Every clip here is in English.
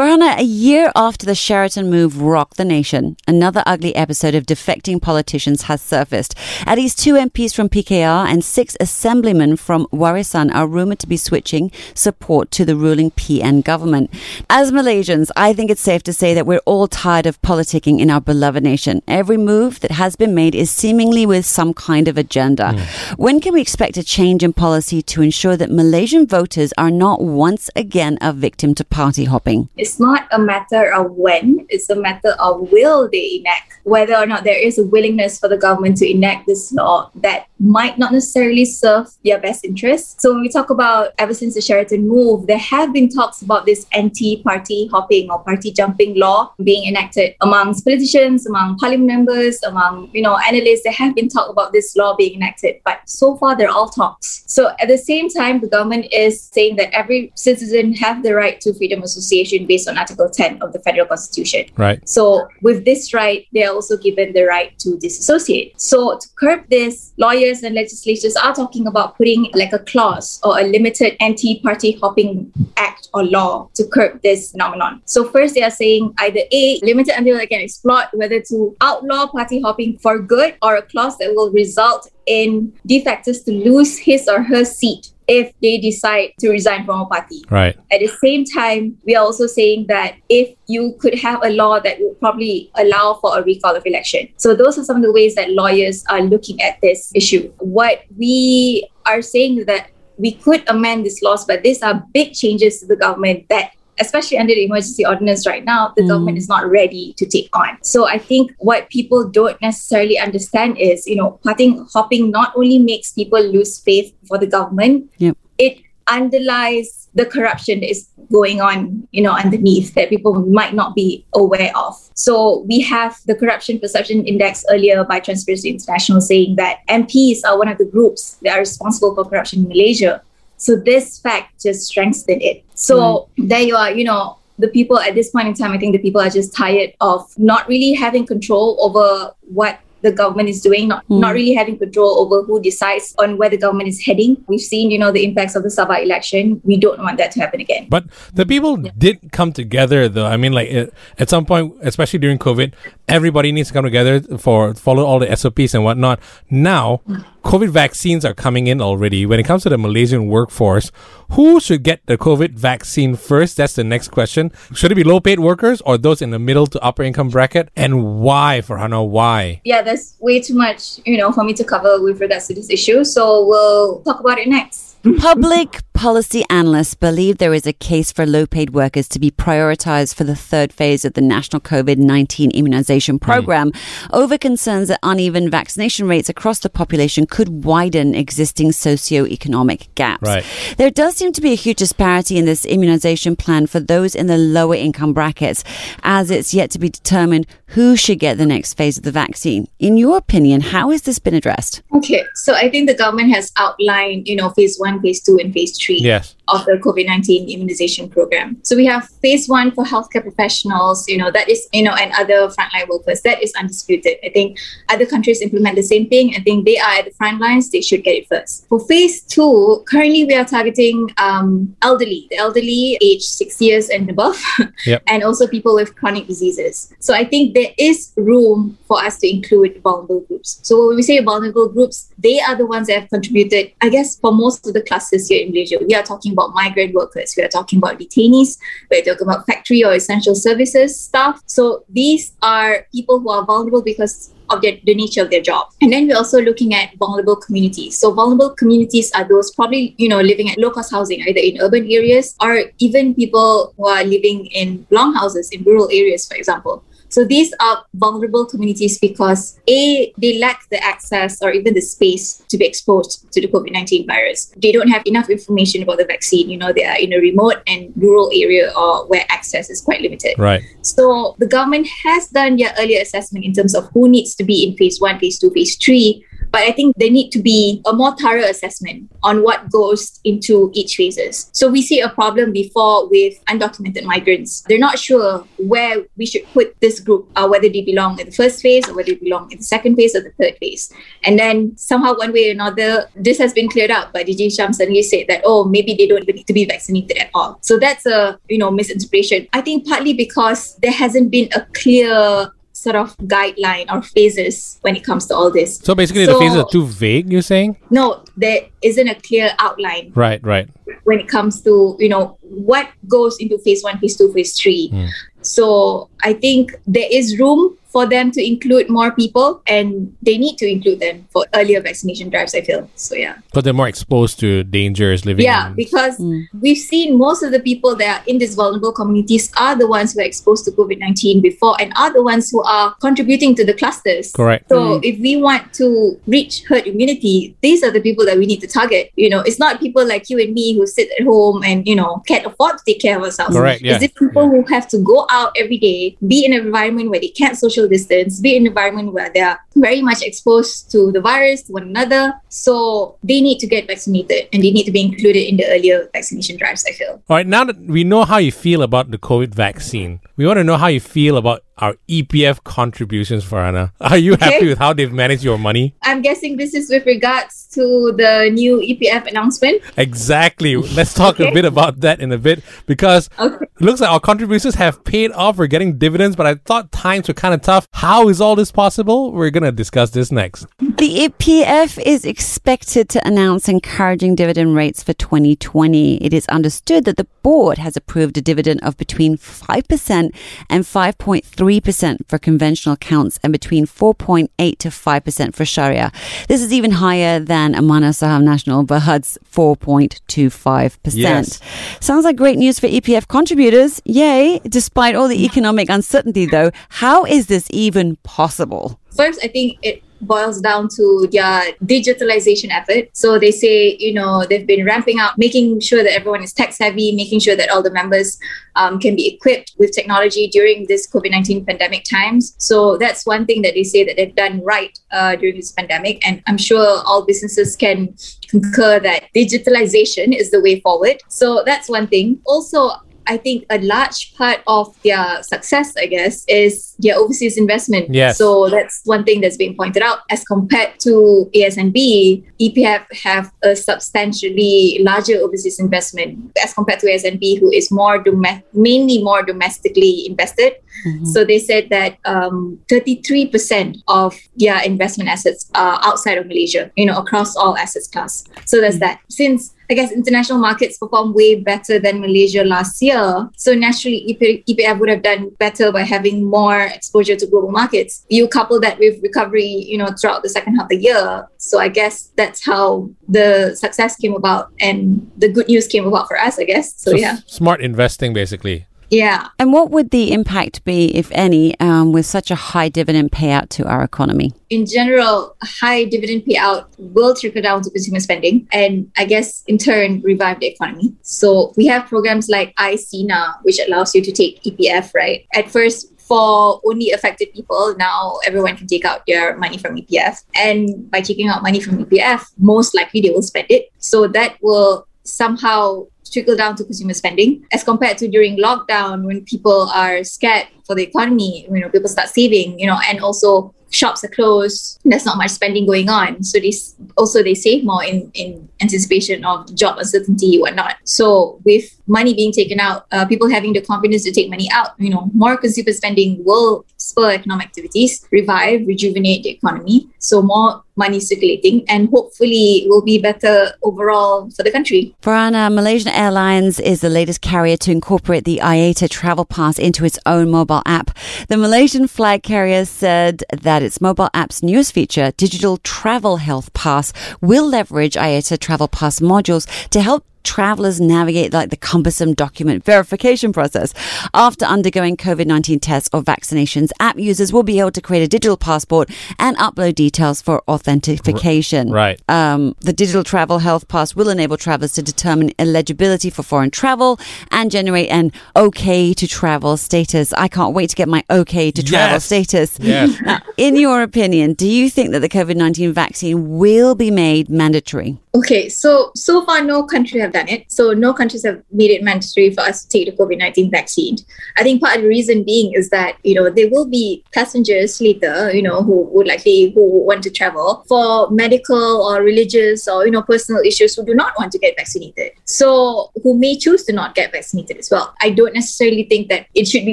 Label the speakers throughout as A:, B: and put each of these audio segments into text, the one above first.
A: First, Farhana, a year after the Sheraton move rocked the nation, another ugly episode of defecting politicians has surfaced. At least two MPs from PKR and six assemblymen from Warisan are rumored to be switching support to the ruling PN government. As Malaysians, I think it's safe to say that we're all tired of politicking in our beloved nation. Every move that has been made is seemingly with some kind of agenda. Mm. When can we expect a change in policy to ensure that Malaysian voters are not once again a victim to party hopping?
B: It's not a matter of when, it's a matter of will they enact. Whether or not there is a willingness for the government to enact this law that might not necessarily serve their best interests. So when we talk about ever since the Sheraton move, there have been talks about this anti-party hopping or party jumping law being enacted amongst politicians, among parliament members, among you know analysts. There have been talk about this law being enacted, but so far they're all talks. So at the same time, the government is saying that every citizen have the right to freedom of association based on Article 10 of the Federal Constitution.
C: Right.
B: So with this right, they are also given the right to disassociate. So to curb this, lawyers and legislators are talking about putting like a clause or a limited anti-party hopping act or law to curb this phenomenon. So first they are saying either A, limited until they can explore whether to outlaw party hopping for good or a clause that will result in defectors to lose his or her seat if they decide to resign from a party.
C: Right.
B: At the same time, we are also saying that if you could have a law that would probably allow for a recall of election. So those are some of the ways that lawyers are looking at this issue. What we are saying that we could amend these laws, but these are big changes to the government that especially under the emergency ordinance right now, the mm. government is not ready to take on. So I think what people don't necessarily understand is, you know, party hopping not only makes people lose faith for the government,
A: yep.
B: it underlies the corruption that is going on, you know, underneath that people might not be aware of. So we have the corruption perception index earlier by Transparency International saying that MPs are one of the groups that are responsible for corruption in Malaysia. So this fact just strengthened it. So mm. there you are, you know, the people at this point in time, I think the people are just tired of not really having control over what the government is doing, not, mm. not really having control over who decides on where the government is heading. We've seen, you know, the impacts of the Sabah election. We don't want that to happen again.
C: But the people yeah. did come together, though. I mean, like at some point, especially during COVID, everybody needs to come together for follow all the SOPs and whatnot. Now, mm. COVID vaccines are coming in already. When it comes to the Malaysian workforce, who should get the COVID vaccine first? That's the next question. Should it be low paid workers or those in the middle to upper income bracket? And why, Farhana? Why?
B: Yeah, there's way too much, you know, for me to cover with regards to this issue. So we'll talk about it next.
A: Public policy analysts believe there is a case for low paid workers to be prioritized for the third phase of the national COVID 19 immunization hmm. program mm. over concerns that uneven vaccination rates across the population could widen existing socio-economic gaps.
C: Right.
A: There does seem to be a huge disparity in this immunization plan for those in the lower income brackets, as it's yet to be determined who should get the next phase of the vaccine. In your opinion, how has this been addressed?
B: Okay, so I think the government has outlined, you know, phase one, phase two, and phase three
C: yes.
B: Of the COVID 19 immunization program. So we have phase one for healthcare professionals, you know, that is, you know, and other frontline workers. That is undisputed. I think other countries implement the same thing. I think they are at the front lines, they should get it first. For phase two, currently we are targeting um, elderly, the elderly aged six years and above,
C: yep.
B: and also people with chronic diseases. So I think there is room for us to include vulnerable groups. So when we say vulnerable groups, they are the ones that have contributed, I guess, for most of the clusters here in Malaysia. We are talking about migrant workers, we are talking about detainees, we're talking about factory or essential services staff. So these are people who are vulnerable because of their, the nature of their job. And then we're also looking at vulnerable communities. So vulnerable communities are those probably, you know, living at low cost housing, either in urban areas or even people who are living in longhouses in rural areas, for example. So these are vulnerable communities because A, they lack the access or even the space to be exposed to the COVID 19 virus. They don't have enough information about the vaccine. You know, they are in a remote and rural area or where access is quite limited.
C: Right.
B: So the government has done their earlier assessment in terms of who needs to be in phase one, phase two, phase three But I think there need to be a more thorough assessment on what goes into each phases. So we see a problem before with undocumented migrants. They're not sure where we should put this group, uh, whether they belong in the first phase or whether they belong in the second phase or the third phase. And then somehow, one way or another, this has been cleared up. But DJ Sham suddenly said that, oh, maybe they don't even need to be vaccinated at all. So that's a you know misinterpretation. I think partly because there hasn't been a clear sort of guideline or phases when it comes to all this.
C: So basically, so, the phases are too vague. You're saying?
B: No, there isn't a clear outline.
C: Right, right.
B: When it comes to you know what goes into phase one, phase two, phase three. Mm. So I think there is room for them to include more people and they need to include them for earlier vaccination drives i feel so yeah
C: because they're more exposed to dangers living
B: yeah in... because mm. we've seen most of the people that are in these vulnerable communities are the ones who are exposed to covid-19 before and are the ones who are contributing to the clusters
C: correct
B: so mm. if we want to reach herd immunity these are the people that we need to target you know it's not people like you and me who sit at home and you know can't afford to take care of ourselves
C: correct yeah.
B: it's the people yeah. who have to go out every day be in an environment where they can't social social distance, be in an environment where they are very much exposed to the virus, to one another. So they need to get vaccinated and they need to be included in the earlier vaccination drives, I feel.
C: All right, now that we know how you feel about the COVID vaccine, we want to know how you feel about our EPF contributions, Farhana. Are you okay. happy with how they've managed your money?
B: I'm guessing this is with regards to the new EPF announcement.
C: Exactly. Let's talk okay. a bit about that in a bit because okay. it looks like our contributions have paid off. We're getting dividends, but I thought times were kind of tough. How is all this possible? We're going to discuss this next.
A: The EPF is expected to announce encouraging dividend rates for 2020. It is understood that the board has approved a dividend of between 5% and 5.3% for conventional accounts and between 4.8 to 5% for Sharia. This is even higher than Amanah Saham Nasional Berhad's 4.25%. Yes. Sounds like great news for EPF contributors. Yay. Despite all the economic uncertainty, though, how is this even possible?
B: First, I think it boils down to their digitalization effort. So they say, you know, they've been ramping up, making sure that everyone is tech savvy, making sure that all the members um, can be equipped with technology during this COVID 19 pandemic times. So that's one thing that they say that they've done right uh, during this pandemic. And I'm sure all businesses can concur that digitalization is the way forward. So that's one thing. Also, I think a large part of their success, I guess, is their overseas investment.
C: Yes.
B: So that's one thing that's being pointed out. As compared to ASNB, EPF have a substantially larger overseas investment as compared to ASNB, who is more dom- mainly more domestically invested. Mm-hmm. So they said that um, 33% of their investment assets are outside of Malaysia, you know, across all assets class. So there's mm-hmm. that. Since I guess international markets performed way better than Malaysia last year. So naturally, EPF would have done better by having more exposure to global markets. You couple that with recovery, you know, throughout the second half of the year. So I guess that's how the success came about and the good news came about for us, I guess. So, so yeah.
C: Smart investing, basically.
B: Yeah.
A: And what would the impact be, if any, um, with such a high dividend payout to our economy?
B: In general, high dividend payout will trickle down to consumer spending and I guess in turn revive the economy. So we have programs like i-Sinar, which allows you to take EPF, right? At first, for only affected people, now everyone can take out their money from EPF. And by taking out money from EPF, most likely they will spend it. So that will somehow trickle down to consumer spending. As compared to during lockdown when people are scared for the economy you know people start saving you know and also shops are closed there's not much spending going on so they also they save more in in anticipation of job uncertainty whatnot so with money being taken out uh, people having the confidence to take money out you know more consumer spending will spur economic activities revive rejuvenate the economy so more money circulating and hopefully will be better overall for the country.
A: Farhana, Malaysian Airlines is the latest carrier to incorporate the IATA travel pass into its own mobile app. The Malaysian flag carrier said that its mobile app's newest feature, Digital Travel Health Pass, will leverage IATA travel pass modules to help travelers navigate like the cumbersome document verification process. After undergoing COVID 19 tests or vaccinations, app users will be able to create a digital passport and upload details for authentication.
C: Right.
A: Um, the digital travel health pass will enable travelers to determine eligibility for foreign travel and generate an okay to travel status. I can't wait to get my okay to travel
C: Yes.
A: status.
C: Yes.
A: Now, in your opinion, do you think that the COVID 19 vaccine will be made mandatory?
B: Okay, so so far no country have done it. So no countries have made it mandatory for us to take the COVID nineteen vaccine. I think part of the reason being is that you know there will be passengers later, you know, who would likely who want to travel for medical or religious or you know personal issues who do not want to get vaccinated. So who may choose to not get vaccinated as well. I don't necessarily think that it should be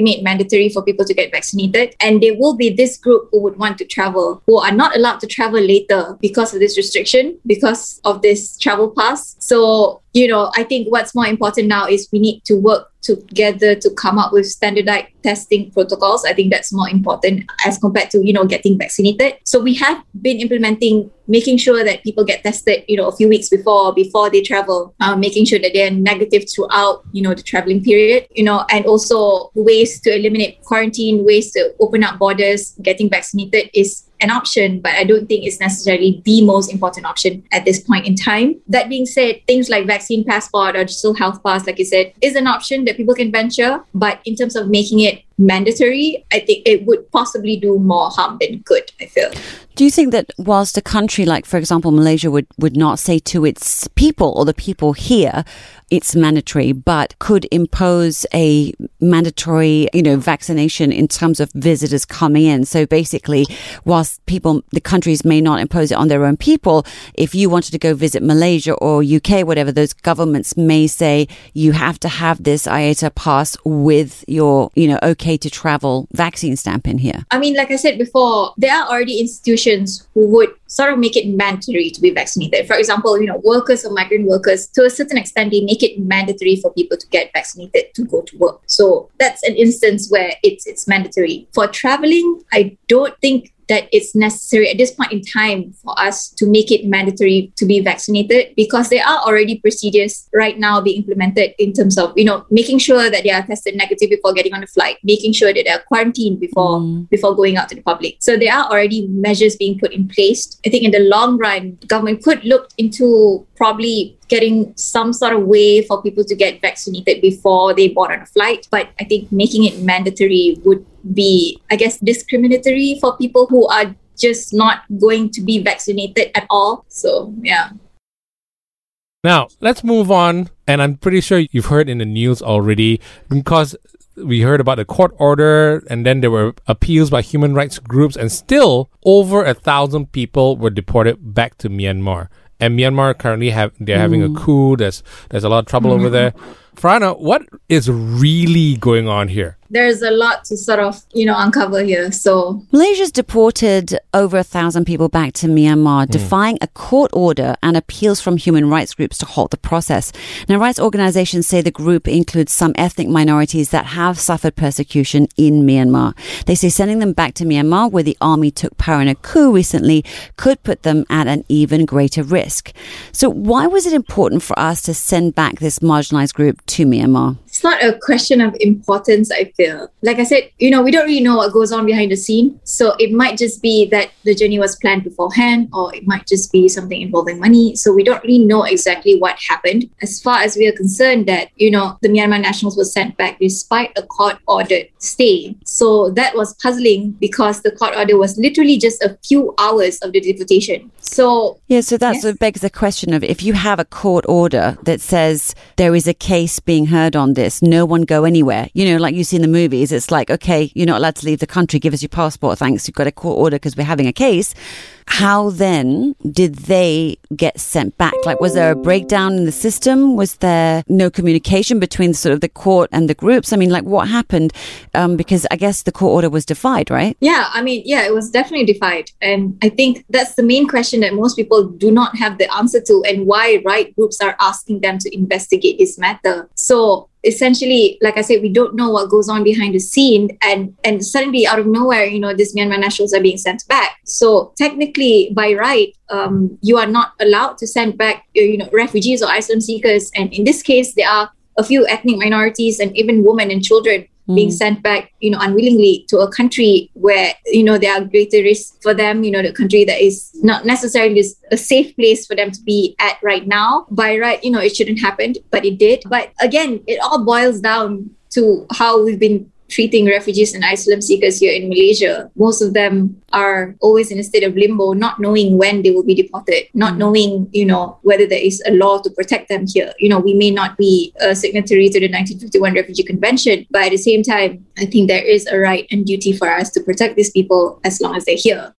B: made mandatory for people to get vaccinated. And there will be this group who would want to travel who are not allowed to travel later because of this restriction, because of this travel pass. So, you know, I think what's more important now is we need to work together to come up with standardized testing protocols. I think that's more important as compared to, you know, getting vaccinated. So we have been implementing making sure that people get tested, you know, a few weeks before before they travel, uh, making sure that they're negative throughout, you know, the traveling period, you know, and also ways to eliminate quarantine, ways to open up borders, getting vaccinated is an option, but I don't think it's necessarily the most important option at this point in time. That being said, things like vaccine passport or digital health pass, like you said, is an option that people can venture. But in terms of making it mandatory, I think it would possibly do more harm than good, I feel.
A: Do you think that whilst a country like, for example, Malaysia would, would not say to its people or the people here, it's mandatory, but could impose a mandatory, you know, vaccination in terms of visitors coming in. So basically, whilst people, the countries may not impose it on their own people, if you wanted to go visit Malaysia or UK, whatever, those governments may say you have to have this IATA pass with your, you know, okay to travel vaccine stamp in here.
B: I mean, like I said before, there are already institutions who would sort of make it mandatory to be vaccinated. For example, you know, workers or migrant workers, to a certain extent, they make it mandatory for people to get vaccinated to go to work. So that's an instance where it's it's mandatory. For traveling, I don't think that it's necessary at this point in time for us to make it mandatory to be vaccinated because there are already procedures right now being implemented in terms of you know making sure that they are tested negative before getting on the flight making sure that they are quarantined before
A: Mm.
B: before going out to the public. So there are already measures being put in place. I think in the long run the government could look into probably getting some sort of way for people to get vaccinated before they board on a flight. But i think making it mandatory would be i guess discriminatory for people who are just not going to be vaccinated at all so yeah
C: Now, let's move on. And I'm pretty sure you've heard in the news already because we heard about the court order and then there were appeals by human rights groups, and still over a thousand people were deported back to Myanmar. And Myanmar currently have they're having a mm. coup. There's there's a lot of trouble over mm-hmm. there. Farhana, what is really going on here?
B: there's a lot to sort of you know uncover here so
A: Malaysia's deported over a thousand people back to Myanmar, hmm. defying a court order and appeals from human rights groups to halt the process. Now, rights organizations say the group includes some ethnic minorities that have suffered persecution in Myanmar. They say sending them back to Myanmar, where the army took power in a coup recently, could put them at an even greater risk. So, why was it important for us to send back this marginalized group to Myanmar?
B: It's not a question of importance i feel. Like i said you know we don't really know what goes on behind the scene. So it might just be that the journey was planned beforehand or it might just be something involving money. So we don't really know exactly what happened. As far as we are concerned that you know the myanmar nationals were sent back despite a court ordered stay. So that was puzzling because the court order was literally just a few hours of the deportation. So
A: Yeah, so that
B: Yes.
A: sort of begs the question of if you have a court order that says there is a case being heard on this, no one go anywhere. You know, like you see in the movies, it's like, okay, you're not allowed to leave the country. Give us your passport. Thanks. You've got a court order because we're having a case. How then did they get sent back? Like, was there a breakdown in the system? Was there no communication between sort of the court and the groups? I mean, like, what happened? Um, because I guess the court order was defied, right?
B: Yeah, I mean, yeah, it was definitely defied. And I think that's the main question that most people do not have the answer to, and why right groups are asking them to investigate this matter. So, essentially, like I said, we don't know what goes on behind the scene, and and suddenly out of nowhere, you know, these Myanmar nationals are being sent back. So technically, by right, um, you are not allowed to send back, you know, refugees or asylum seekers, and in this case, there are a few ethnic minorities and even women and children being
A: Mm.
B: sent back, you know, unwillingly to a country where, you know, there are greater risks for them, you know, the country that is not necessarily a safe place for them to be at right now. By right, you know, it shouldn't happen, but it did. But again, it all boils down to how we've been treating refugees and asylum seekers here in Malaysia. Most of them are always in a state of limbo, not knowing when they will be deported, not mm. knowing, you know, whether there is a law to protect them here. You know, we may not be a signatory to the 1951 Refugee Convention, but at the same time, I think there is a right and duty for us to protect these people as long as they're here.